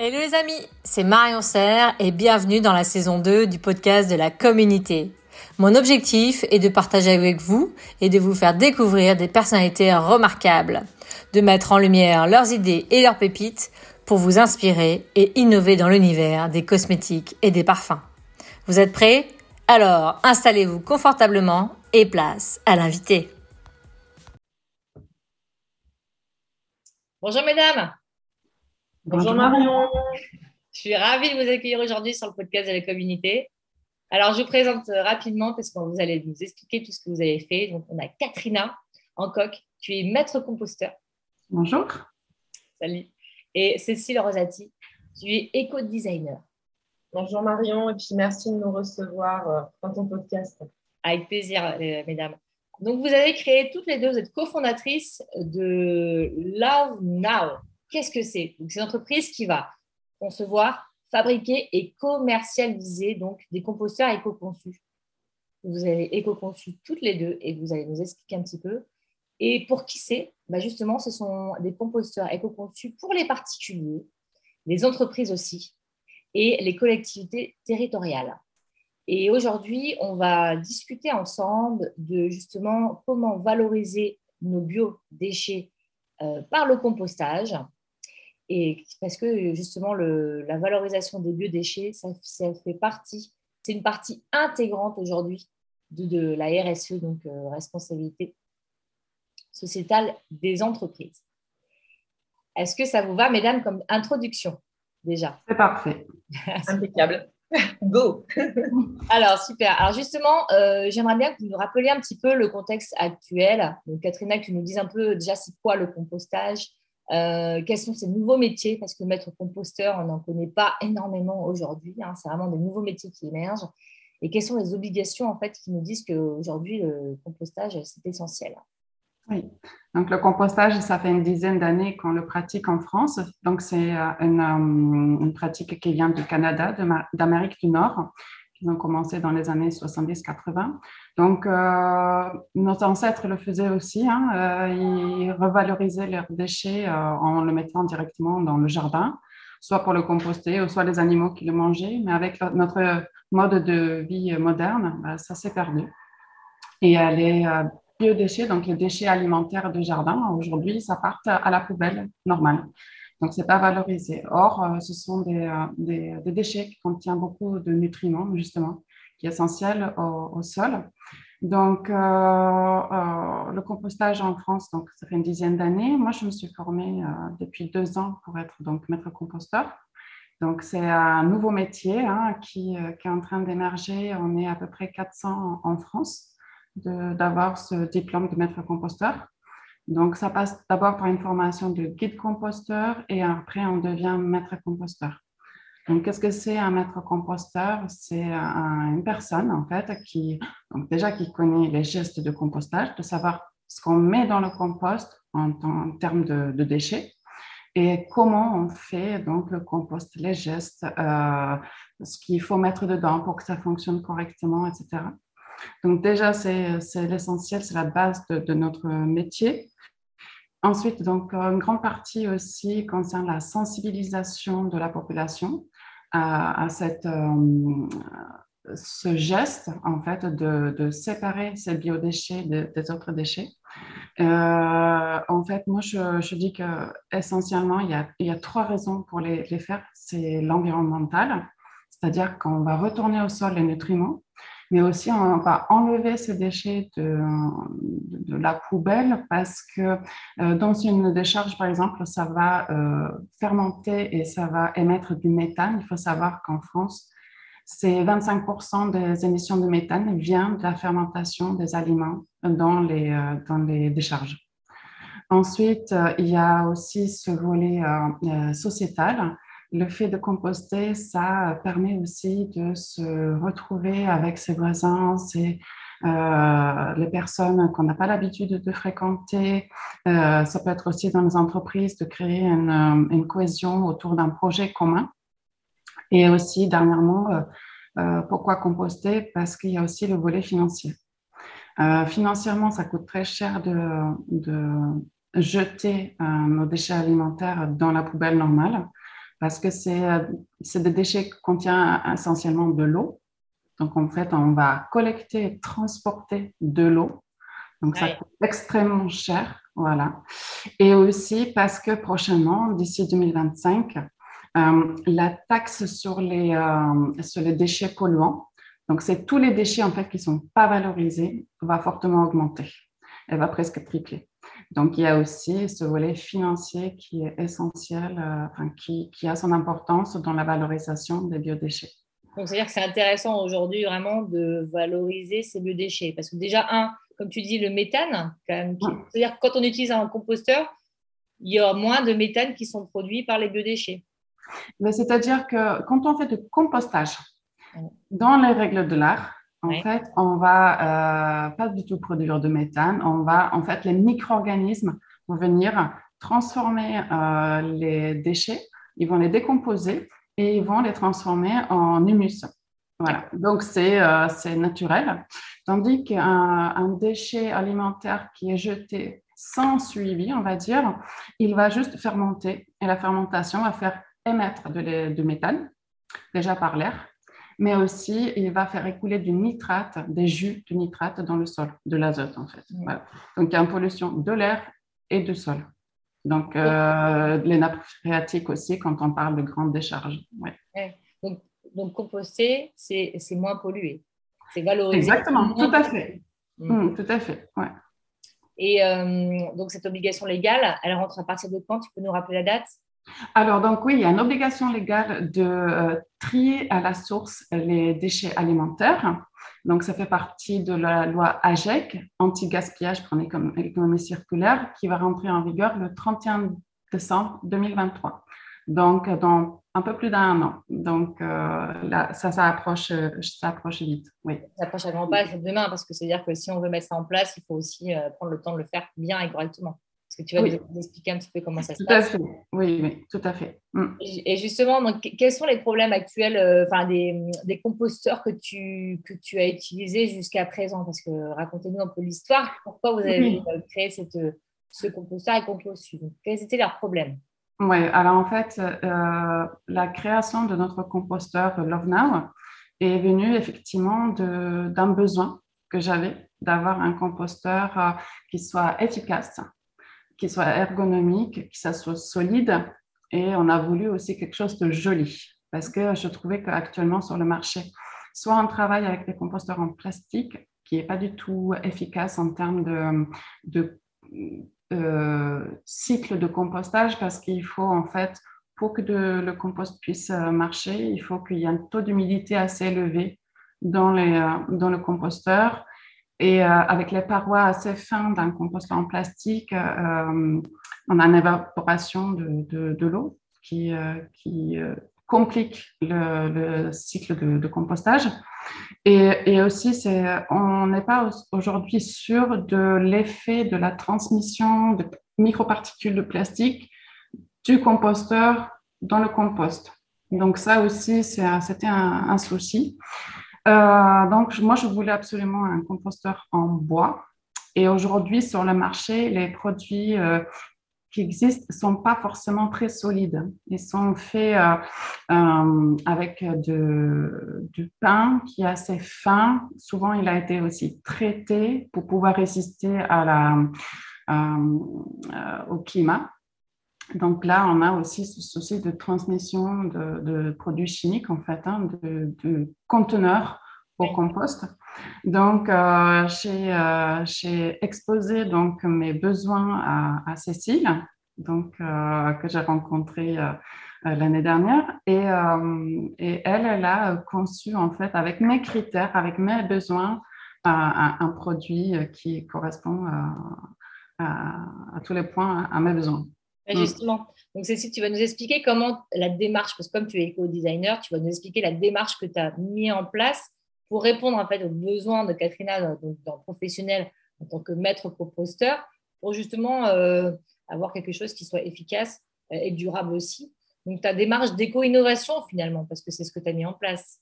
Hello les amis, c'est Marion Serre et bienvenue dans la saison 2 du podcast de la communauté. Mon objectif est de partager avec vous et de vous faire découvrir des personnalités remarquables, de mettre en lumière leurs idées et leurs pépites pour vous inspirer et innover dans l'univers des cosmétiques et des parfums. Vous êtes prêts? Alors installez-vous confortablement et place à l'invité. Bonjour mesdames. Bonjour Marion. Je suis ravie de vous accueillir aujourd'hui sur le podcast de la communauté. Alors, je vous présente euh, rapidement parce que vous allez nous expliquer tout ce que vous avez fait. Donc, on a Katrina en coq. Tu es maître composteur. Bonjour. Salut. Et Cécile Rosati, tu es éco-designer. Bonjour Marion, et puis merci de nous recevoir euh, dans ton podcast. Avec plaisir, euh, mesdames. Donc, vous avez créé toutes les deux, vous êtes cofondatrices de Love Now. Qu'est-ce que c'est? C'est une entreprise qui va concevoir, fabriquer et commercialiser donc des composteurs éco-conçus. Vous avez éco-conçus toutes les deux et vous allez nous expliquer un petit peu. Et pour qui c'est? Bah Justement, ce sont des composteurs éco-conçus pour les particuliers, les entreprises aussi et les collectivités territoriales. Et aujourd'hui, on va discuter ensemble de justement comment valoriser nos biodéchets euh, par le compostage et parce que justement, la valorisation des biodéchets, ça, ça fait partie, c'est une partie intégrante aujourd'hui de, la RSE, donc euh, responsabilité sociétale des entreprises. Est-ce que ça vous va, mesdames, comme introduction déjà? C'est parfait. Impeccable. Go Alors, super. Alors, justement, euh, j'aimerais bien que vous nous rappeliez un petit peu le contexte actuel. Donc, Katrina, que tu nous dises un peu déjà c'est quoi le compostage, euh, quels sont ces nouveaux métiers? Parce que maître composteur, on n'en connaît pas énormément aujourd'hui. Hein. c'est vraiment des nouveaux métiers qui émergent. Et quelles sont les obligations en fait qui nous disent qu'aujourd'hui le compostage c'est essentiel? Oui, donc le compostage, ça fait une dizaine d'années qu'on le pratique en France. Donc c'est euh, une, euh, une, pratique qui vient du Canada, d'Amérique du Nord. Ils ont commencé dans les années 70-80. Donc, euh, nos ancêtres le faisaient aussi. Hein, euh, ils revalorisaient leurs déchets euh, en le mettant directement dans le jardin, soit pour le composter, ou soit les animaux qui le mangeaient. Mais avec notre mode de vie moderne, ça s'est perdu. Et les biodéchets, donc les déchets alimentaires de jardin, aujourd'hui, ça part à la poubelle normale. Donc, ce n'est pas valorisé. Or, euh, ce sont euh, des, des, déchets qui contiennent beaucoup de nutriments, justement, qui est essentiel au, sol. Donc, euh, le compostage en France, donc, ça fait une dizaine d'années. Moi, je me suis formée depuis deux ans pour être donc maître composteur. Donc, c'est un nouveau métier hein, qui, est en train d'émerger. On est à peu près 400 en France d'avoir ce diplôme de maître composteur. Donc, ça passe d'abord par une formation de guide composteur et après, on devient maître composteur. Donc, qu'est-ce que c'est un maître composteur? C'est une personne, en fait, qui, déjà, qui connaît les gestes de compostage, de savoir ce qu'on met dans le compost en, termes de, déchets et comment on fait donc le compost, les gestes, euh, ce qu'il faut mettre dedans pour que ça fonctionne correctement, etc. Donc déjà, c'est l'essentiel, c'est la base de, notre métier. Ensuite, donc, une grande partie aussi concerne la sensibilisation de la population à, cette, euh, ce geste, en fait, de, de séparer ces biodéchets des autres déchets. Euh, en fait, moi, je, je dis qu'essentiellement, il, y a, il y a trois raisons pour les, les faire. C'est l'environnemental, c'est-à-dire qu'on va retourner au sol les nutriments mais aussi on va enlever ces déchets de, la poubelle parce que euh, dans une décharge, par exemple, ça va euh, fermenter et ça va émettre du méthane. Il faut savoir qu'en France, c'est 25% des émissions de méthane viennent de la fermentation des aliments dans les, euh, dans les décharges. Ensuite, il y a aussi ce volet sociétal le fait de composter, ça permet aussi de se retrouver avec ses voisins, euh, les personnes qu'on n'a pas l'habitude de fréquenter. Euh, ça peut être aussi dans les entreprises de créer une, euh, cohésion autour d'un projet commun. Et aussi, dernièrement, pourquoi composter? Parce qu'il y a aussi le volet financier. financièrement, ça coûte très cher de, de jeter nos déchets alimentaires dans la poubelle normale. Parce que c'est des déchets qui contiennent essentiellement de l'eau. Donc, en fait, on va collecter et transporter de l'eau. Donc, ça coûte extrêmement cher. Voilà. Et aussi parce que prochainement, d'ici 2025, euh, la taxe sur les, euh, sur les déchets polluants, donc c'est tous les déchets en fait qui ne sont pas valorisés, va fortement augmenter. Elle va presque tripler. Donc, il y a aussi ce volet financier qui est essentiel, euh, enfin, qui, qui, a son importance dans la valorisation des biodéchets. Donc, c'est-à-dire que c'est intéressant aujourd'hui vraiment de valoriser ces biodéchets. Parce que déjà, un, comme tu dis, le méthane, c'est-à-dire que quand on utilise un composteur, il y a moins de méthane qui sont produits par les biodéchets. C'est-à-dire que quand on fait du compostage, dans les règles de l'art, en fait, on va euh, pas du tout produire de méthane. On va, en fait, les micro-organismes vont venir transformer euh, les déchets, ils vont les décomposer et ils vont les transformer en humus. Voilà, donc c'est euh, naturel. Tandis qu'un déchet alimentaire qui est jeté sans suivi, on va dire, il va juste fermenter et la fermentation va faire émettre de, de méthane, déjà par l'air, mais aussi il va faire écouler du nitrate, des jus de nitrate dans le sol, de l'azote en fait. Donc il y a une pollution de l'air et du sol. Donc euh, les nappes phréatiques aussi quand on parle de grandes décharges. Donc, donc, composter, c'est moins pollué. C'est valorisé. Exactement, tout à fait. Mm. Mm, tout à fait, ouais. Et euh, donc cette obligation légale, elle rentre à partir de quand? Tu peux nous rappeler la date? Alors, donc oui, il y a une obligation légale de euh, trier à la source les déchets alimentaires. Donc, ça fait partie de la loi AGEC, anti-gaspillage pour l'économie circulaire, qui va rentrer en vigueur le 31 décembre 2023. Donc, dans un peu plus d'un an. Donc, euh, là, ça, ça approche, ça approche vite. Oui. Ça approche à grands pas, c'est demain, parce que c'est-à-dire que si on veut mettre ça en place, il faut aussi euh, prendre le temps de le faire bien et correctement. Que tu vas nous expliquer un petit peu comment ça se passe. Oui, oui, tout à fait. Mm. Et justement, donc, quels sont les problèmes actuels, euh, des, des, composteurs que tu, que tu as utilisés jusqu'à présent? Parce que racontez-nous un peu l'histoire. Pourquoi vous avez euh, créé cette, ce composteur et compost Quels étaient leurs problèmes? Oui, alors en fait, euh, la création de notre composteur Love Now est venue effectivement d'un besoin que j'avais d'avoir un composteur qui soit efficace qui soit ergonomique, qui soit solide. Et on a voulu aussi quelque chose de joli parce que je trouvais qu'actuellement sur le marché, soit on travaille avec des composteurs en plastique qui n'est pas du tout efficace en termes de, euh, cycle de compostage parce qu'il faut en fait, pour que le compost puisse marcher, il faut qu'il y ait un taux d'humidité assez élevé dans, euh, dans le composteur et euh, avec les parois assez fines d'un composteur en plastique, euh, on a une évaporation de, de, l'eau qui, euh, qui complique le, cycle de, compostage. Et, et aussi, on n'est pas aujourd'hui sûr de l'effet de la transmission de microparticules de plastique du composteur dans le compost. Donc ça aussi, c'était un, un, souci. Euh, donc, moi, je voulais absolument un composteur en bois. Et aujourd'hui, sur le marché, les produits euh, qui existent ne sont pas forcément très solides. Ils sont faits euh, avec du pain qui est assez fin. Souvent, il a été aussi traité pour pouvoir résister au climat. Donc là, on a aussi ce souci de transmission de, produits chimiques, en fait, hein, de, conteneurs au compost. Donc, euh, euh, j'ai exposé donc, mes besoins à, Cécile, donc, euh, que j'ai rencontrée l'année dernière. Et, et, elle, elle a conçu, en fait, avec mes critères, avec mes besoins, un, produit qui correspond à, à tous les points à mes besoins. Mm. Justement. Donc, Cécile, tu vas nous expliquer comment la démarche, parce que comme tu es éco-designer, tu vas nous expliquer la démarche que tu as mis en place pour répondre en fait aux besoins de Katrina donc, dans professionnel en tant que maître composteur, pour justement euh, avoir quelque chose qui soit efficace euh, et durable aussi. Donc, ta démarche d'éco-innovation finalement, parce que c'est ce que tu as mis en place.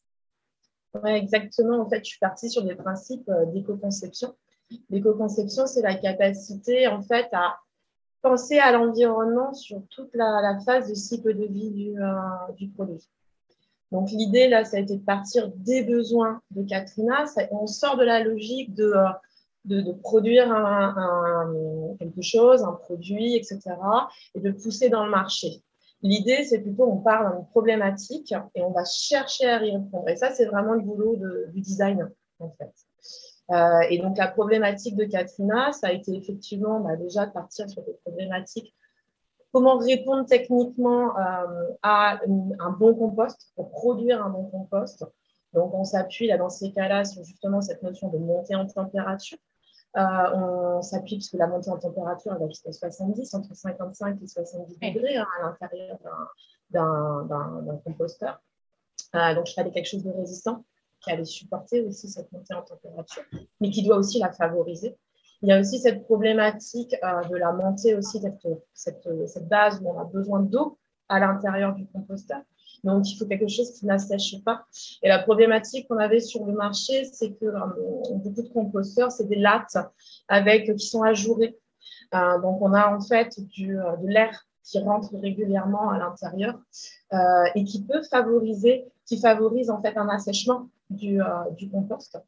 Oui, exactement. En fait, je suis partie sur des principes euh, d'éco-conception. L'éco-conception, c'est la capacité en fait à penser à l'environnement sur toute la, phase de cycle de vie du, du produit. Donc l'idée là, ça a été de partir des besoins de Katrina. on sort de la logique de, de, produire quelque chose, un produit, etc., et de pousser dans le marché. L'idée, c'est plutôt on parle d'une problématique et on va chercher à y répondre. Et ça, c'est vraiment le boulot du design, en fait. Euh, et donc, la problématique de Katrina, ça a été effectivement bah, déjà de partir sur des problématiques. Comment répondre techniquement euh, à un bon compost, pour produire un bon compost? Donc, on s'appuie là dans ces cas-là sur justement cette notion de montée en température. Euh, on s'appuie puisque la montée en température elle va jusqu'à 70, entre 55 et 70 degrés hein, à l'intérieur d'un composteur. Donc, il fallait quelque chose de résistant qui allait supporter aussi cette montée en température, mais qui doit aussi la favoriser. Il y a aussi cette problématique euh, de la montée aussi, cette, cette, cette, base où on a besoin d'eau à l'intérieur du composteur. Donc, il faut quelque chose qui n'assèche pas. Et la problématique qu'on avait sur le marché, c'est que euh, beaucoup de composteurs, c'est des lattes avec, qui sont ajourées. Euh, donc, on a en fait du, euh, de l'air qui rentre régulièrement à l'intérieur et qui peut favoriser, qui favorise en fait un assèchement du, du compost.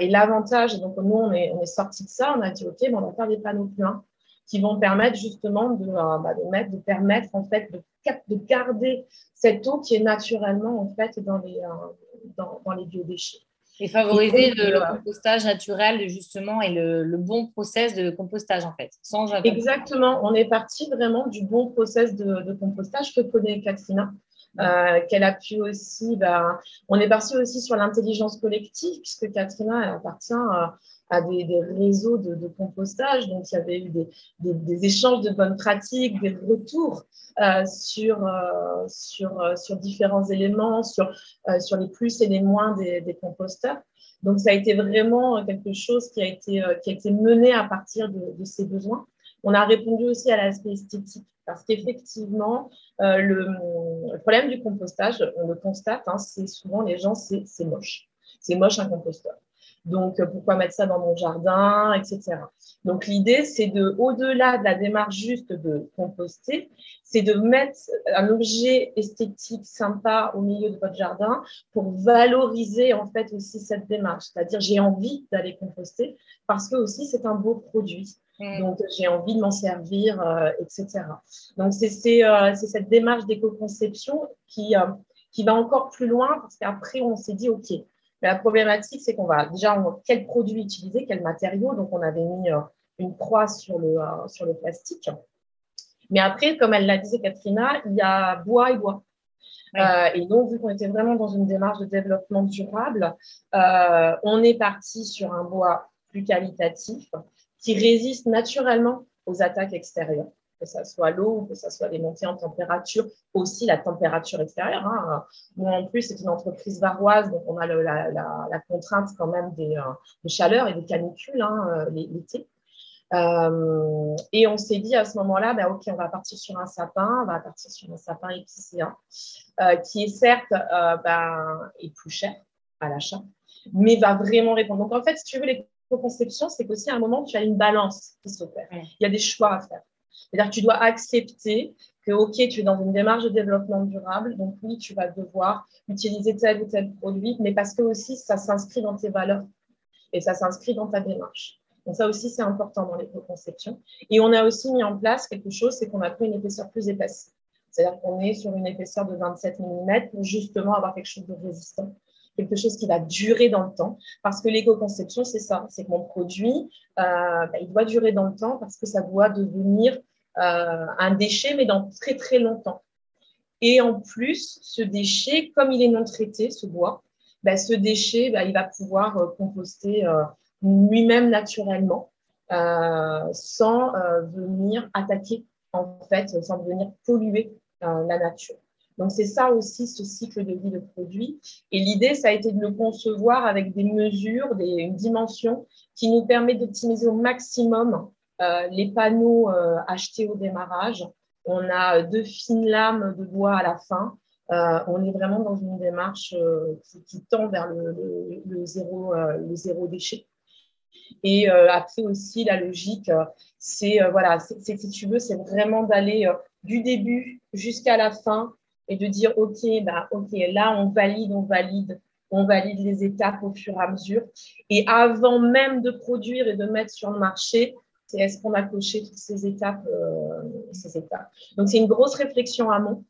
et l'avantage, donc nous, on est, on est sorti de ça, on a dit, OK, bon, on va faire des panneaux pleins qui vont permettre justement de, bah, de, mettre, de permettre en fait de de garder cette eau qui est naturellement en fait dans les, euh, dans, dans les biodéchets. Et favoriser le, euh, compostage naturel justement et le, bon process de compostage en fait, sans Exactement, on est parti vraiment du bon process de, compostage que connaît Katrina. Euh, qu'elle a pu aussi, bah, on est parti aussi sur l'intelligence collective, puisque Katrina, elle appartient à, à des, réseaux de, compostage. Donc, il y avait eu des, échanges de bonnes pratiques, des retours euh, sur, euh, sur, euh, différents éléments, sur, sur les plus et les moins des, composteurs. Donc, ça a été vraiment quelque chose qui a été, qui a été mené à partir de, ces besoins. On a répondu aussi à l'aspect esthétique parce qu'effectivement, le, problème du compostage, on le constate, hein, c'est souvent les gens, c'est moche. C'est moche un composteur. Donc, euh, pourquoi mettre ça dans mon jardin, etc. Donc, l'idée, c'est de, au-delà de la démarche juste de composter, c'est de mettre un objet esthétique sympa au milieu de votre jardin pour valoriser en fait aussi cette démarche. C'est-à-dire, j'ai envie d'aller composter parce que aussi c'est un beau produit. Mm. Donc, j'ai envie de m'en servir, euh, etc. Donc, c'est euh, cette démarche d'éco-conception qui, qui va encore plus loin parce qu'après, on s'est dit, OK, mais la problématique, c'est qu'on va déjà, quel produit utiliser, quel matériau. Donc, on avait mis euh, une croix sur le, euh, sur le plastique. Mais après, comme elle l'a dit, Katrina, il y a bois et bois. Euh, et donc, vu qu'on était vraiment dans une démarche de développement durable, on est parti sur un bois plus qualitatif qui résiste naturellement aux attaques extérieures que ce soit l'eau que ce soit les montées en température, aussi la température extérieure. Hein. en plus, c'est une entreprise varoise, donc on a la, contrainte quand même des, euh, de chaleur et des canicules hein, euh, l'été. Euh, et on s'est dit à ce moment-là, bah, OK, on va partir sur un sapin, on va partir sur un sapin épicéen, qui est certes bah, est plus cher à l'achat, mais va vraiment répondre. Donc en fait, si tu veux, les conceptions, c'est qu'aussi à un moment, tu as une balance qui s'opère. Il y a des choix à faire. C'est-à-dire que tu dois accepter que, OK, tu es dans une démarche de développement durable, donc oui, tu vas devoir utiliser tel ou tel produit, mais parce que aussi, ça s'inscrit dans tes valeurs et ça s'inscrit dans ta démarche. Donc ça aussi, c'est important dans l'éco-conception. Et on a aussi mis en place quelque chose, c'est qu'on a pris une épaisseur plus épaisse. C'est-à-dire qu'on est sur une épaisseur de 27 mm pour justement avoir quelque chose de résistant quelque chose qui va durer dans le temps. Parce que l'éco-conception, c'est ça, c'est que mon produit, euh, bah, il doit durer dans le temps parce que ça doit devenir euh, un déchet, mais dans très très longtemps. Et en plus, ce déchet, comme il est non traité, ce bois, bah, ce déchet, bah, il va pouvoir euh, composter lui-même naturellement, sans venir attaquer, en fait, sans venir polluer la nature. Donc, c'est ça aussi, ce cycle de vie de produit. Et l'idée, ça a été de le concevoir avec des mesures, des, une dimension qui nous permet d'optimiser au maximum euh, les panneaux euh, achetés au démarrage. On a deux fines lames de bois à la fin. Euh, on est vraiment dans une démarche qui, tend vers le, zéro, le zéro déchet. Et après aussi, la logique, c'est, voilà, c'est, vraiment d'aller du début jusqu'à la fin et de dire, OK, bah, OK, là, on valide, on valide, on valide les étapes au fur et à mesure. Et avant même de produire et de mettre sur le marché, c'est est-ce qu'on a coché toutes ces étapes, euh, ces étapes. Donc, c'est une grosse réflexion amont.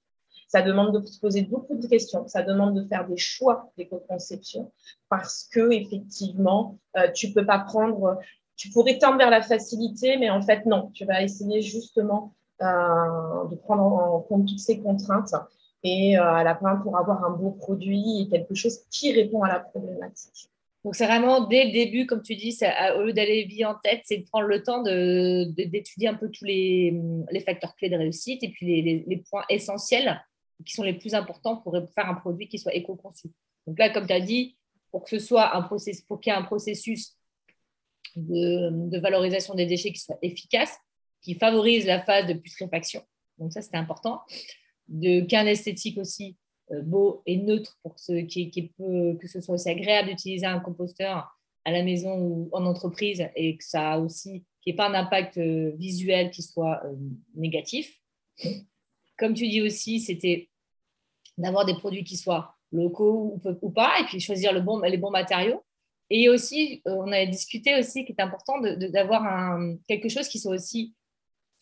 Ça demande de se poser beaucoup de questions. Ça demande de faire des choix d'éco-conception parce que, effectivement, euh, tu peux pas prendre, tu pourrais tendre vers la facilité, mais en fait, non. Tu vas essayer justement euh, de prendre en compte toutes ces contraintes et euh, à la fin pour avoir un beau produit et quelque chose qui répond à la problématique. Donc, c'est vraiment dès le début, comme tu dis, au lieu d'aller vie en tête, c'est de prendre le temps d'étudier un peu tous les, facteurs clés de réussite et puis les, les, points essentiels qui sont les plus importants pour faire un produit qui soit éco-conçu. Donc là, comme tu as dit, pour que ce soit un processus, pour qu'il y ait un processus de, de, valorisation des déchets qui soit efficace, qui favorise la phase de putréfaction. Donc ça, c'était important de qu'un esthétique aussi euh, beau et neutre pour ceux qui, peut, que ce soit aussi agréable d'utiliser un composteur à la maison ou en entreprise et que ça a aussi qu'il ait pas un impact euh, visuel qui soit euh, négatif. Comme tu dis aussi, c'était d'avoir des produits qui soient locaux ou, pas, et puis choisir le bon, les bons matériaux. Et aussi, on avait discuté aussi qu'il est important d'avoir quelque chose qui soit aussi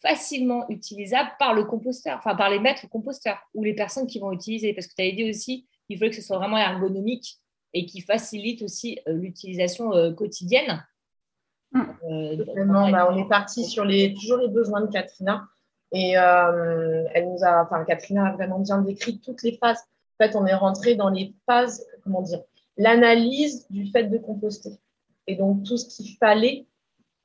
facilement utilisable par le composteur, enfin par les maîtres composteurs ou les personnes qui vont utiliser. Parce que tu avais dit aussi qu'il fallait que ce soit vraiment ergonomique et qui facilite aussi euh, l'utilisation euh, quotidienne. Mmh. Euh, vraiment, bah, on est parti sur les, toujours les besoins de Katrina. Et elle nous a, enfin, Katrina a vraiment bien décrit toutes les phases. En fait, on est rentré dans les phases, comment dire, l'analyse du fait de composter. Et donc, tout ce qu'il fallait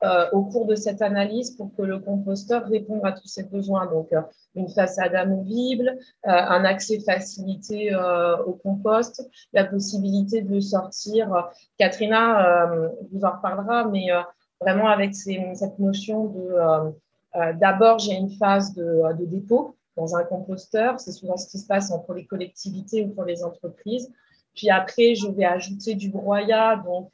euh, au cours de cette analyse pour que le composteur réponde à tous ses besoins. Donc, euh, une façade amovible, euh, un accès facilité au compost, la possibilité de sortir. Katrina vous en reparlera, mais vraiment avec cette notion de d'abord, j'ai une phase de, dépôt dans un composteur. C'est souvent ce qui se passe entre les collectivités ou pour les entreprises. Puis après, je vais ajouter du broyat, donc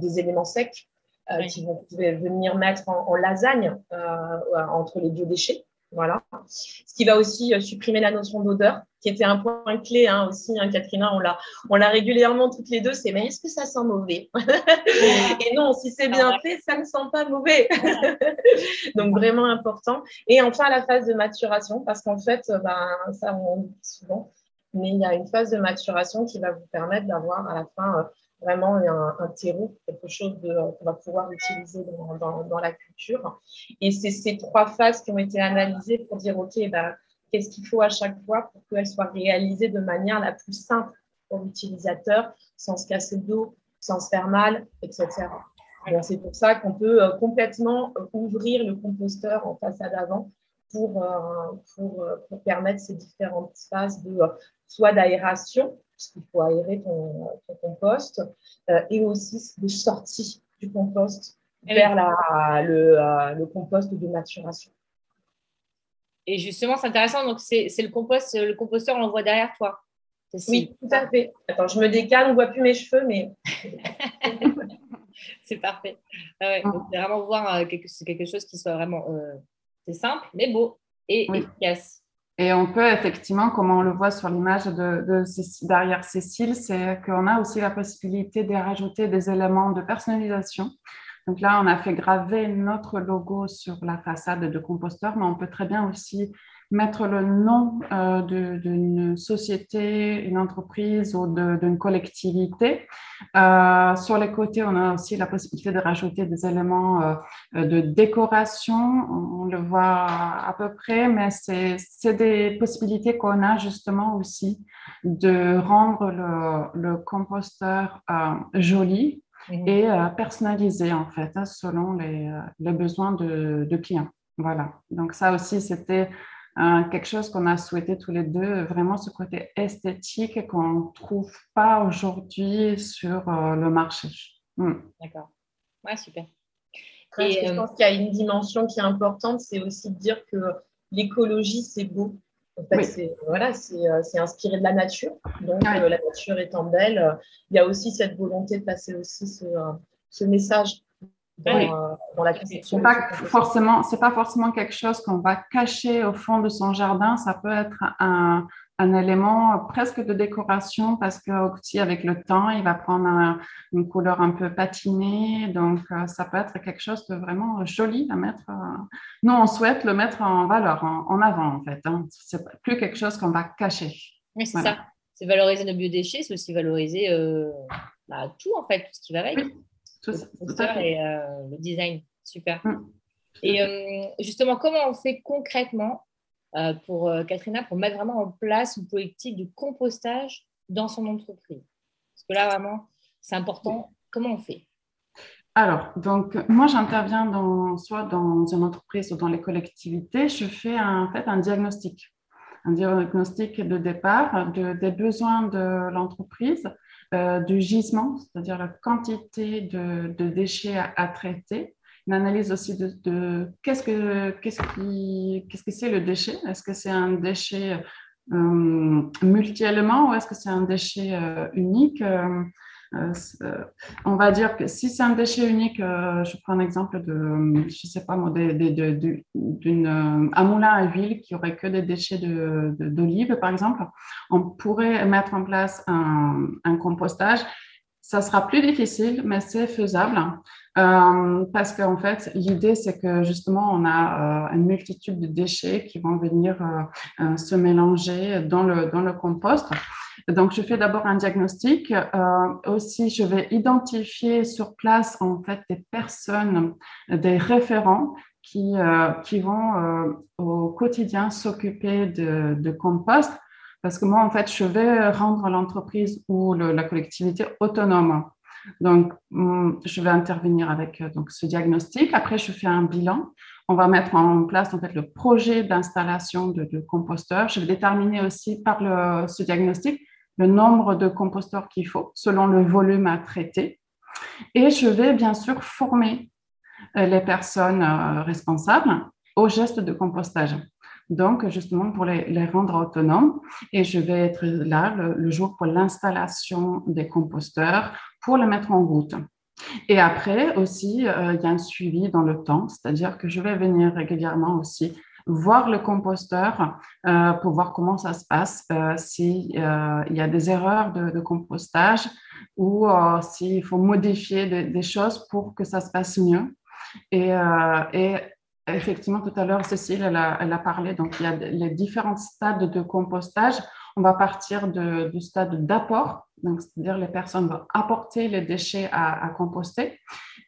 des éléments secs euh, qui vont venir mettre en, lasagne euh, entre les biodéchets. Voilà. Ce qui va aussi euh, supprimer la notion d'odeur, qui était un point clé hein, aussi, hein, Katrina, on l'a, on l'a régulièrement toutes les deux, c'est mais est-ce que ça sent mauvais? Et non, si c'est bien fait, ça ne sent pas mauvais. Donc vraiment important. Et enfin la phase de maturation, parce qu'en fait, ben, ça on dit souvent, mais il y a une phase de maturation qui va vous permettre d'avoir à la fin vraiment un, un terreau, quelque chose qu'on va pouvoir utiliser dans, dans, la culture. Et c'est ces trois phases qui ont été analysées pour dire, OK, ben, qu'est-ce qu'il faut à chaque fois pour qu'elles soient réalisées de manière la plus simple pour l'utilisateur, sans se casser le dos, sans se faire mal, etc. c'est pour ça qu'on peut euh, complètement euh, ouvrir le composteur en façade avant pour, euh, pour, pour permettre ces différentes phases de soit d'aération, puisqu'il faut aérer ton, compost, euh, et aussi de sortie du compost eh vers la, le, euh, le, compost de maturation. Et justement, c'est intéressant, donc c'est le compost, le composteur, on le voit derrière toi. Oui, tout à fait. Attends, je me décale, on ne voit plus mes cheveux, mais. c'est parfait. Ah donc, vraiment voir euh, quelque, quelque chose qui soit vraiment c'est simple, mais beau et efficace. Et on peut effectivement, comme on le voit sur l'image de, derrière Cécile, c'est qu'on a aussi la possibilité de rajouter des éléments de personnalisation. Donc là, on a fait graver notre logo sur la façade de composteur, mais on peut très bien aussi mettre le nom euh, d'une société, une entreprise ou d'une collectivité. Euh, sur les côtés, on a aussi la possibilité de rajouter des éléments euh, de décoration. On, le voit à peu près, mais c'est des possibilités qu'on a justement aussi de rendre le, le composteur joli mmh. et personnalisé en fait, hein, selon les, les besoins de, de clients. Voilà. Donc ça aussi, c'était quelque chose qu'on a souhaité tous les deux, vraiment ce côté esthétique qu'on ne trouve pas aujourd'hui sur euh, le marché. Hmm. D'accord. Ouais, super. Et, je euh, pense qu'il y a une dimension qui est importante, c'est aussi de dire que l'écologie, c'est beau. En fait, c'est voilà, euh, inspiré de la nature. Donc, la nature étant belle, il y a aussi cette volonté de passer aussi ce, ce message dans, la question. Pas forcément, c'est pas forcément quelque chose qu'on va cacher au fond de son jardin. Ça peut être un, un élément presque de décoration parce que aussi avec le temps, il va prendre une couleur un peu patinée. Donc, euh, ça peut être quelque chose de vraiment joli à mettre. Euh, nous, on souhaite le mettre en valeur, en, avant en fait. Hein. C'est plus quelque chose qu'on va cacher. Oui, c'est ça. C'est valoriser nos biodéchets, c'est aussi valoriser euh, bah, tout en fait, tout ce qui va avec. Tout, ça. Et le design. Super. Mm. Et justement, comment on fait concrètement euh, pour euh, Katrina pour mettre vraiment en place une politique de compostage dans son entreprise? Parce que là, vraiment, c'est important. Comment on fait? Alors, donc, moi, j'interviens dans, soit dans une entreprise ou dans les collectivités. Je fais en fait un diagnostic, un diagnostic de départ de, des besoins de l'entreprise, euh, du gisement, c'est-à-dire la quantité de, déchets à, traiter, une analyse aussi de, qu'est-ce que qu'est-ce qui qu'est-ce que c'est le déchet? Est-ce que c'est un déchet euh, multi-éléments ou est-ce que c'est un déchet euh, unique euh, on va dire que si c'est un déchet unique, je prends un exemple de, je sais pas d'une, un moulin à huile qui aurait que des déchets d'olive, par exemple, on pourrait mettre en place un, compostage ça sera plus difficile, mais c'est faisable euh, parce qu'en fait, l'idée, c'est que justement, on a euh, une multitude de déchets qui vont venir euh, se mélanger dans le, dans le compost. Donc, je fais d'abord un diagnostic. aussi, je vais identifier sur place, en fait, des personnes, des référents qui, qui vont au quotidien s'occuper de, de compost parce que moi, en fait, je vais rendre l'entreprise ou la collectivité autonome. Donc, hum, je vais intervenir avec euh, donc, ce diagnostic. Après, je fais un bilan. On va mettre en place en fait, le projet d'installation de, composteurs. Je vais déterminer aussi par le, ce diagnostic le nombre de composteurs qu'il faut selon le volume à traiter. Et je vais bien sûr former euh, les personnes euh, responsables au geste de compostage donc justement pour les, rendre autonomes. Et je vais être là le, jour pour l'installation des composteurs pour les mettre en route. Et après aussi, euh, il y a un suivi dans le temps, c'est-à-dire que je vais venir régulièrement aussi voir le composteur euh, pour voir comment ça se passe, euh, s'il y a des erreurs de, compostage ou s'il faut modifier des, choses pour que ça se passe mieux. Et, Effectivement, tout à l'heure, Cécile, elle a, parlé, donc il y a les différents stades de compostage. On va partir du stade d'apport, c'est-à-dire les personnes vont apporter les déchets à, composter.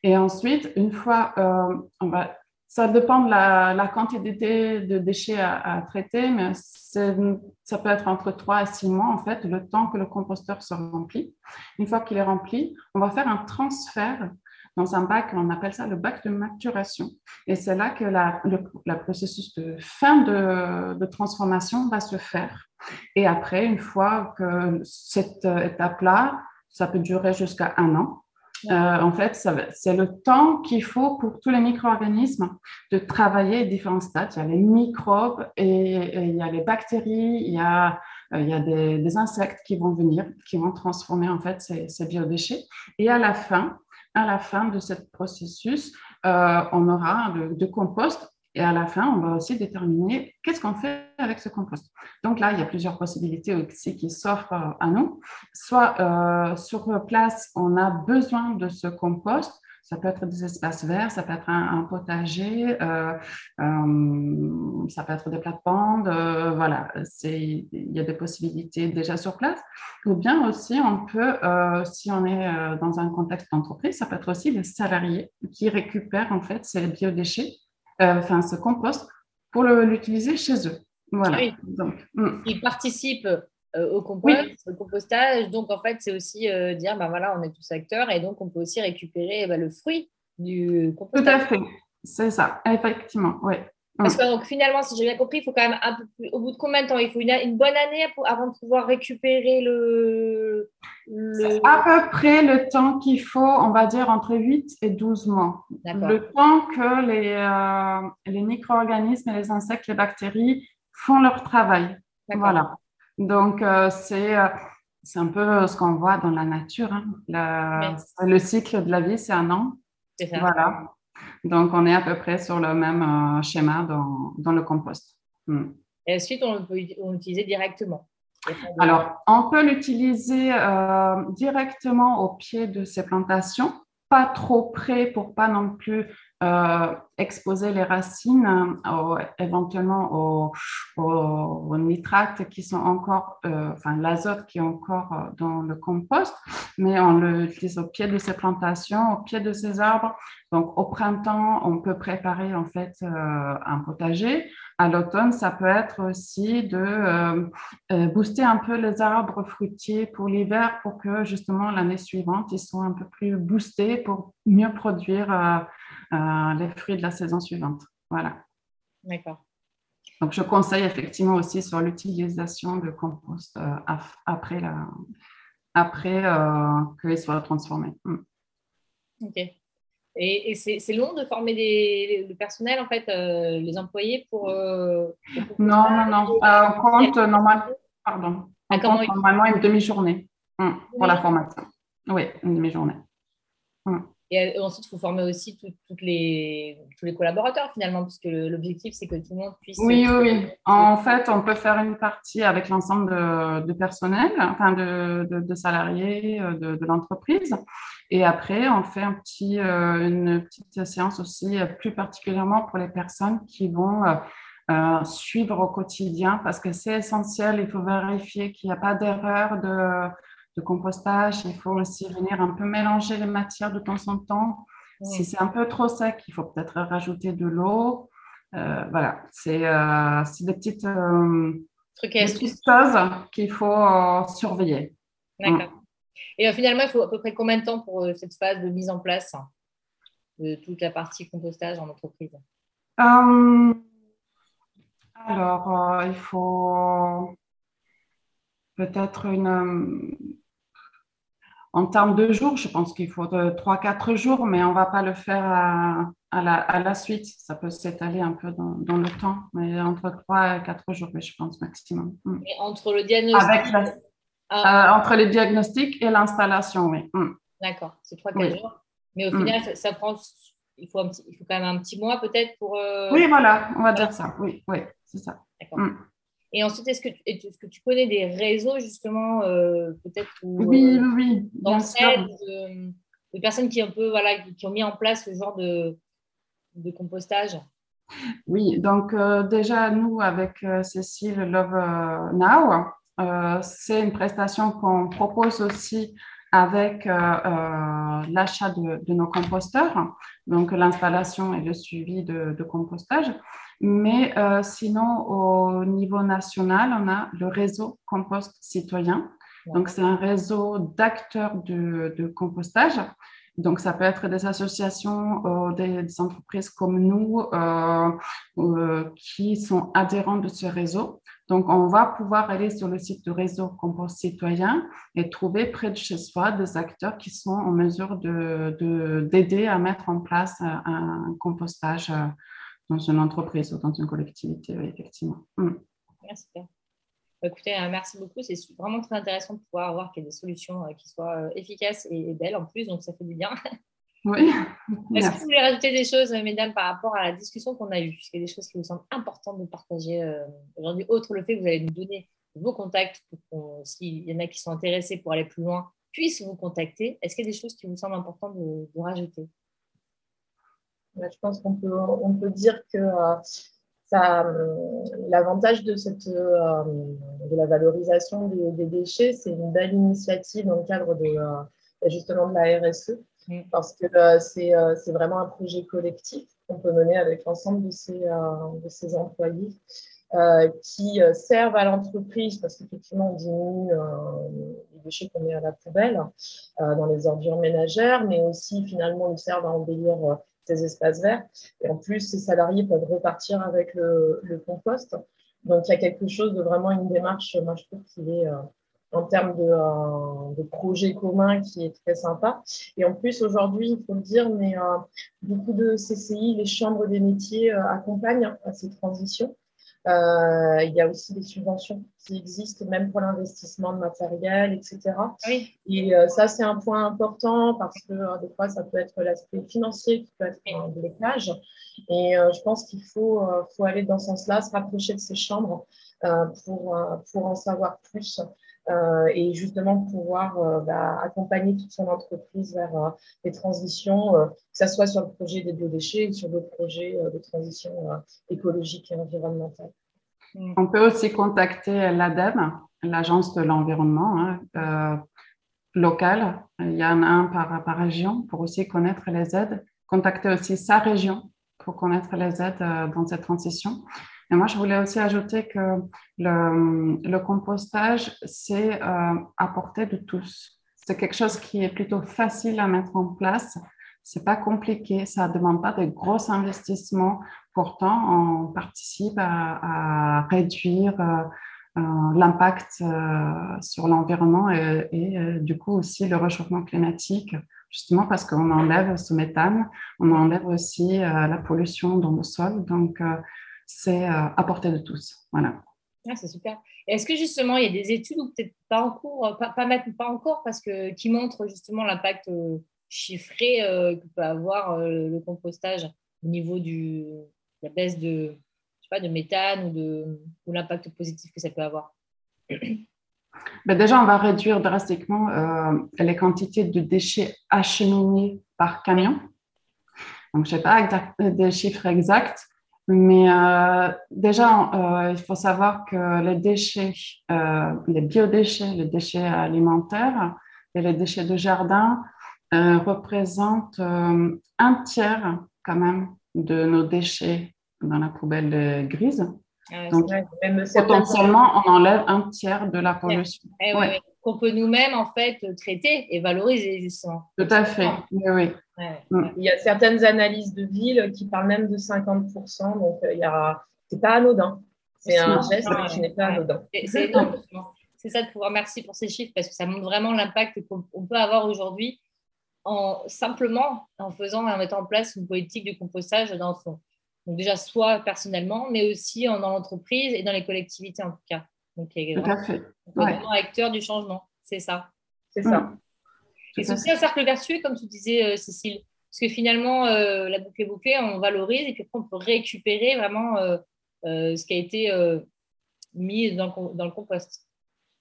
Et ensuite, une fois, euh, on va, ça dépend de la, quantité de déchets à, traiter, mais ça peut être entre 3 et 6 mois, en fait, le temps que le composteur se remplit. Une fois qu'il est rempli, on va faire un transfert dans un bac, on appelle ça le bac de maturation. Et c'est là que le processus de fin de, transformation va se faire. Et après, une fois que cette étape-là, ça peut durer jusqu'à un an, euh, en fait, c'est le temps qu'il faut pour tous les micro-organismes de travailler à différents stades. Il y a les microbes et, il y a les bactéries, il y a, euh, il y a des, insectes qui vont venir, qui vont transformer en fait ces, ces biodéchets. Et à la fin, à la fin de ce processus, euh, on aura de, compost et à la fin, on va aussi déterminer qu'est-ce qu'on fait avec ce compost. Donc là, il y a plusieurs possibilités aussi qui s'offrent à nous. Soit euh, sur place, on a besoin de ce compost ça peut être des espaces verts, ça peut être un, potager, euh, euh, ça peut être des plates-bandes. Euh, voilà, il y a des possibilités déjà sur place. Ou bien aussi, on peut, si on est dans un contexte d'entreprise, ça peut être aussi les salariés qui récupèrent en fait ces biodéchets, enfin ce compost, pour l'utiliser chez eux. Voilà. Oui. Donc, hmm. Ils participent euh, au, compostage. Donc, en fait, c'est aussi euh, dire, ben voilà, on est tous acteurs et donc on peut aussi récupérer bah, le fruit du compostage. Tout à fait, c'est ça, effectivement, oui. Parce que donc, finalement, si j'ai bien compris, il faut quand même un peu plus, au bout de combien de temps? Il faut une, bonne année avant de pouvoir récupérer le, À peu près le temps qu'il faut, on va dire entre 8 et 12 mois. Le temps que les, euh, les micro-organismes, les insectes, les bactéries font leur travail. Voilà. Donc, euh, c'est, euh, c'est un peu ce qu'on voit dans la nature. Hein. Le cycle de la vie, c'est un an. Ça. Voilà. Donc, on est à peu près sur le même euh, schéma dans, dans, le compost. Hmm. Et ensuite, on peut l'utiliser directement. Alors, on peut l'utiliser euh, directement au pied de ces plantations, pas trop près pour pas non plus euh, exposer les racines éventuellement aux, aux, nitrates qui sont encore, euh, enfin l'azote qui est encore euh, dans le compost, mais on l'utilise au pied de ces plantations, au pied de ces arbres. Donc au printemps, on peut préparer en fait un potager. À l'automne, ça peut être aussi de booster un peu les arbres fruitiers pour l'hiver pour que justement l'année suivante, ils soient un peu plus boostés pour mieux produire euh, les fruits de la saison suivante. Voilà. D'accord. Donc, je conseille effectivement aussi sur l'utilisation de compost euh, après, la, après euh, qu'il soit transformé. Mm. Ok. Et, c'est long de former le personnel, en fait, les employés pour. non, non, non. on compte normalement, pardon. On compte normalement une demi-journée mm, pour la formation. Oui, une demi-journée. Mm. Et ensuite, il faut former aussi toutes les, tous les collaborateurs finalement, parce que l'objectif, c'est que tout le monde puisse. Oui, oui, oui. En fait, on peut faire une partie avec l'ensemble de, personnel, enfin de, de, salariés euh, de, l'entreprise. Et après, on fait un petit, euh, une petite séance aussi, euh, plus particulièrement pour les personnes qui vont suivre au quotidien, parce que c'est essentiel. Il faut vérifier qu'il n'y a pas d'erreur de de compostage. Il faut aussi venir un peu mélanger les matières de temps en temps. Si c'est un peu trop sec, il faut peut-être rajouter de l'eau. Euh, voilà, c'est euh, des petites, euh, choses qu'il faut surveiller. D'accord. Et finalement, il faut à peu près combien de temps pour cette phase de mise en place de toute la partie compostage en entreprise? Alors, il faut peut-être une, en termes de jours, je pense qu'il faut 3-4 jours, mais on ne va pas le faire à, la, suite. Ça peut s'étaler un peu dans, le temps, mais entre 3 et 4 jours, je pense, maximum. Mm. entre le diagnostic ah. euh, Entre les diagnostics et l'installation, oui. Mm. D'accord, c'est 3-4 jours. Mais au final, mm. ça, prend, il faut, il faut quand même un petit mois peut-être pour... Euh, oui, voilà, on va dire ça. Oui, oui c'est ça. D'accord. Et ensuite, est-ce que, est que, tu connais des réseaux, justement, euh, peut-être Oui, euh, oui, oui. De, de, personnes qui, un peu, voilà, qui, ont mis en place ce genre de, de compostage? Oui, donc euh, déjà, nous, avec Cécile Love Now, c'est une prestation qu'on propose aussi avec l'achat de, de, nos composteurs, donc l'installation et le suivi de, de compostage. Mais euh, sinon, au niveau national, on a le réseau Compost Citoyen. Donc, c'est un réseau d'acteurs de, compostage. Donc, ça peut être des associations, euh, des, entreprises comme nous euh, qui sont adhérents de ce réseau. Donc, on va pouvoir aller sur le site du réseau Compost Citoyen et trouver près de chez soi des acteurs qui sont en mesure d'aider à mettre en place un compostage dans une entreprise ou dans une collectivité, effectivement. Mm. Bah, écoutez, euh, merci beaucoup. C'est vraiment très intéressant de pouvoir voir des solutions euh, qui soient euh, efficaces et, belles en plus, donc ça fait du bien. Oui. Est-ce que vous voulez rajouter des choses, mesdames, par rapport à la discussion qu'on a eue? Est-ce qu'il y a des choses qui vous semblent importantes de partager aujourd'hui, autre le fait que vous allez nous donner vos contacts pour s'il y en a qui sont intéressés pour aller plus loin, puissent vous contacter. Est-ce qu'il y a des choses qui vous semblent importantes de rajouter? Je pense qu'on peut, on peut dire que euh, euh, l'avantage de, cette, euh, de la valorisation des, déchets, c'est une belle initiative dans le cadre de, justement de la RSE, mm. parce que c'est vraiment un projet collectif qu'on peut mener avec l'ensemble de de ces employés. qui servent à l'entreprise parce qu'effectivement, on diminue les déchets qu'on met à la poubelle dans les ordures ménagères, mais aussi finalement, ils servent à embellir ces espaces verts. Et en plus, ces salariés peuvent repartir avec le, compost. Donc, il y a quelque chose de vraiment une démarche, moi, je trouve qu'il est, euh, en termes de, euh, de, projet commun, qui est très sympa. Et en plus, aujourd'hui, il faut le dire, mais euh, beaucoup de CCI, les chambres des métiers accompagnent à ces transitions. Euh, il y a aussi des subventions qui existent, même pour l'investissement de matériel, etc. Oui. Et euh, ça, c'est un point important parce que euh, des fois, ça peut être l'aspect financier qui peut être un blocage. Et je pense qu'il faut, faut aller dans ce sens-là, se rapprocher de ces chambres pour, pour en savoir plus. Et justement pouvoir bah, accompagner toute son entreprise vers des transitions, que ce soit sur le projet des biodéchets ou sur d'autres projets de transition écologique et environnementale. On peut aussi contacter l'ADEME, l'Agence de l'environnement hein, euh, locale. Il y en a un par, par, région pour aussi connaître les aides. Contacter aussi sa région pour connaître les aides euh, dans cette transition. Et moi, je voulais aussi ajouter que le, compostage, c'est euh, à portée de tous. C'est quelque chose qui est plutôt facile à mettre en place. C'est pas compliqué, ça ne demande pas de gros investissements. Pourtant, on participe à, réduire euh, euh, l'impact sur l'environnement et, du coup aussi le réchauffement climatique, justement parce qu'on enlève ce méthane, on enlève aussi la pollution dans le sol. Donc, c'est à portée de tous. Voilà. Ah, c'est super. Est-ce que justement, il y a des études ou peut-être pas en cours, pas, pas, pas encore, parce que qui montrent justement l'impact euh, que peut avoir euh, le compostage au niveau du, de la baisse de, je sais pas, de méthane ou, de, ou l'impact positif que ça peut avoir? Ben déjà, on va réduire drastiquement euh, les quantités de déchets acheminés par camion. Donc, je ne sais pas des chiffres exacts, mais déjà, il faut savoir que les déchets, les biodéchets, les déchets alimentaires et les déchets de jardin, euh, représente euh, un tiers quand même de nos déchets dans la poubelle grise. Ah Donc, potentiellement, on enlève un tiers de la pollution. Eh Qu'on peut nous-mêmes, en fait, traiter et valoriser, justement. Tout à fait, oui. Mm. Il y a certaines analyses de villes qui parlent même de 50%, donc euh, il y a... c'est pas anodin. C'est un geste qui n'est pas anodin. C'est C'est ça de pouvoir, merci pour ces chiffres, parce que ça montre vraiment l'impact qu'on peut avoir aujourd'hui simplement en faisant, en mettant en place une politique de compostage dans son. Donc déjà, soit personnellement, mais aussi dans l'entreprise et dans les collectivités en tout cas. Donc, tout à fait. vraiment acteur du changement, c'est ça. C'est ça. Et c'est aussi un cercle vertueux, comme tu disais, euh, Cécile. Parce que finalement, euh, la boucle est bouclée, on valorise et puis après, on peut récupérer vraiment euh, ce qui a été mis dans le, dans le compost.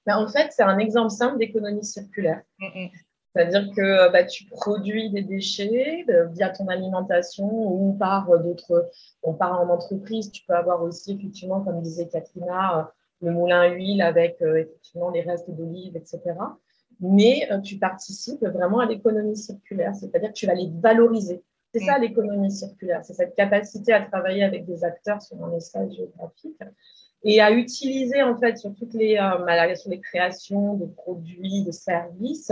Ben, en fait, c'est un exemple simple d'économie circulaire. Mm, mm. C'est-à-dire que bah, tu produis des déchets euh, via ton alimentation ou par euh, d'autres. On part en entreprise, tu peux avoir aussi, effectivement, comme disait Katrina, le moulin à huile avec effectivement les restes d'olive, etc. Mais tu participes vraiment à l'économie circulaire, c'est-à-dire que tu vas les valoriser. C'est ça mm. l'économie circulaire, c'est cette capacité à travailler avec des acteurs sur un espace géographique et à utiliser en fait sur toutes les, euh, sur les créations de produits, de services,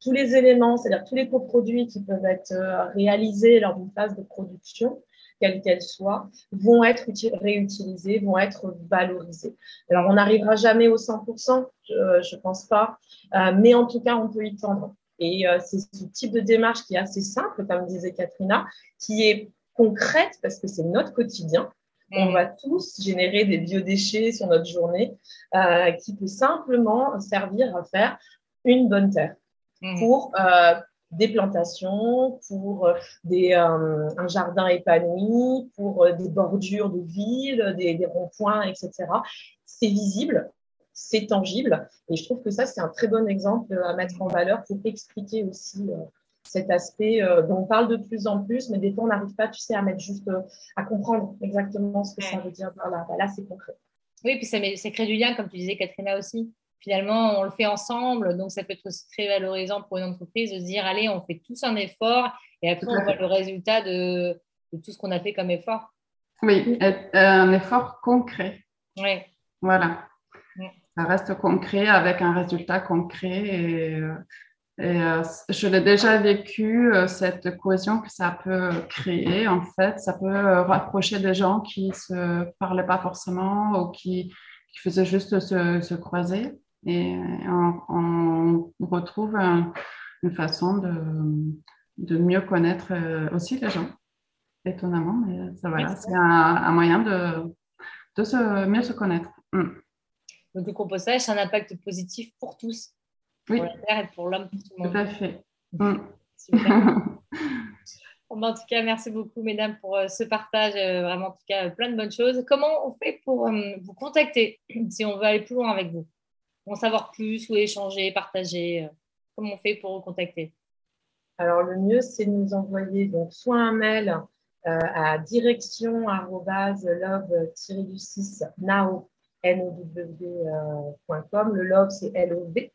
tous les éléments, c'est-à-dire tous les coproduits qui peuvent être euh, réalisés lors d'une phase de production, quelle qu'elle soit, vont être réutilisés, vont être valorisés. Alors, on n'arrivera jamais au 100%, je ne pense pas, euh, mais en tout cas, on peut y tendre. Et euh, c'est ce type de démarche qui est assez simple, comme disait Katrina, qui est concrète parce que c'est notre quotidien. On va tous générer des biodéchets sur notre journée qui peut simplement servir à faire une bonne terre. Mmh. pour euh, des plantations, pour euh, des, euh, un jardin épanoui, pour des bordures de ville, des, ronds-points, etc. C'est visible, c'est tangible. Et je trouve que ça, c'est un très bon exemple à mettre en valeur pour expliquer aussi cet aspect dont on parle de plus en plus, mais des fois, on n'arrive pas, tu sais, à mettre juste, à comprendre exactement ce que ça veut dire. Voilà, bah, là, c'est concret. Oui, puis ça, ça crée du lien, comme tu disais, Katrina aussi finalement, on le fait ensemble. Donc, ça peut être aussi très valorisant pour une entreprise de se dire, allez, on fait tous un effort et après, on voit le résultat de, tout ce qu'on a fait comme effort. Oui, un effort concret. Oui. Voilà. Ça reste concret avec un résultat concret. Et, euh, je l'ai déjà vécu, euh, cette cohésion que ça peut créer, en fait. Ça peut euh, rapprocher des gens qui ne se parlaient pas forcément ou qui, qui faisaient juste se, se croiser. Et on, retrouve une façon de, de, mieux connaître euh, aussi les gens, étonnamment. Mais ça, voilà, c'est un, moyen de de se, mieux se connaître. Mm. Donc le compostage, c'est un impact positif pour tous, pour la Terre et pour l'homme, pour tout le monde. Tout à fait. Mm. Super. en tout cas, merci beaucoup, mesdames, pour euh, ce partage. Euh, vraiment, en tout cas, plein de bonnes choses. Comment on fait pour euh, vous contacter si on veut aller plus loin avec vous? En savoir plus ou échanger, partager Comment on fait pour vous contacter Alors, le mieux, c'est de nous envoyer donc, soit un mail à direction love-du-6 now now.com. Le love, c'est L-O-V.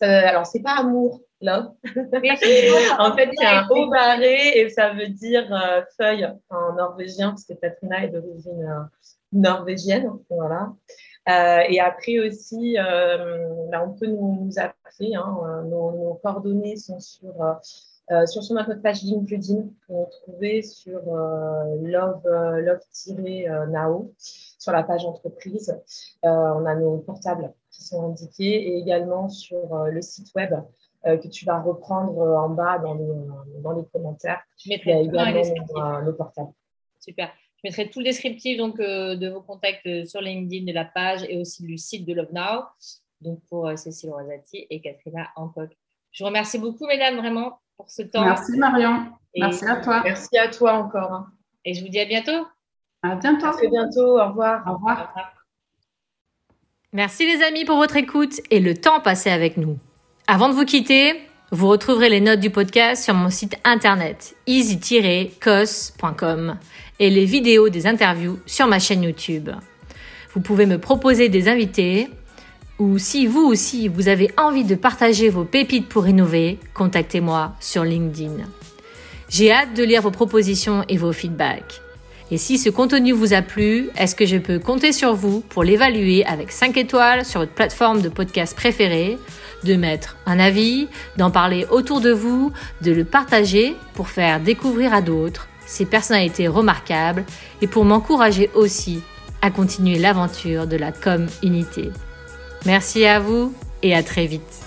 Alors, c'est pas amour, love. en fait, c'est un haut barré et ça veut dire euh, feuille en norvégien, parce que Katrina est d'origine euh, norvégienne. Voilà. Euh, et après aussi, là, on peut nous, appeler. Hein, nos, coordonnées sont sur, sur, notre page LinkedIn. Vous trouver sur love, love-nao sur la page entreprise. on a nos portables qui sont indiqués et également sur le site web euh, que tu vas reprendre euh, en bas dans les, dans les commentaires. Je mettrai Il y a également le portable. Super. Je mettrai tout le descriptif donc, euh, de vos contacts sur LinkedIn de la page et aussi du site de Love Now, donc pour Cécile Rosati et Katrina Hancock. Je vous remercie beaucoup, mesdames, vraiment, pour ce temps. Merci, Marion. merci à toi. Merci à toi encore. Et je vous dis à bientôt. À bientôt. À très bientôt. Au revoir. Au revoir. Au revoir. Merci les amis pour votre écoute et le temps passé avec nous. Avant de vous quitter, vous retrouverez les notes du podcast sur mon site internet easy-cos.com et les vidéos des interviews sur ma chaîne YouTube. Vous pouvez me proposer des invités ou si vous aussi vous avez envie de partager vos pépites pour innover, contactez-moi sur LinkedIn. J'ai hâte de lire vos propositions et vos feedbacks. Et si ce contenu vous a plu, est-ce que je peux compter sur vous pour l'évaluer avec 5 étoiles sur votre plateforme de podcast préférée de mettre un avis, d'en parler autour de vous, de le partager pour faire découvrir à d'autres ces personnalités remarquables et pour m'encourager aussi à continuer l'aventure de la com unité. Merci à vous et à très vite.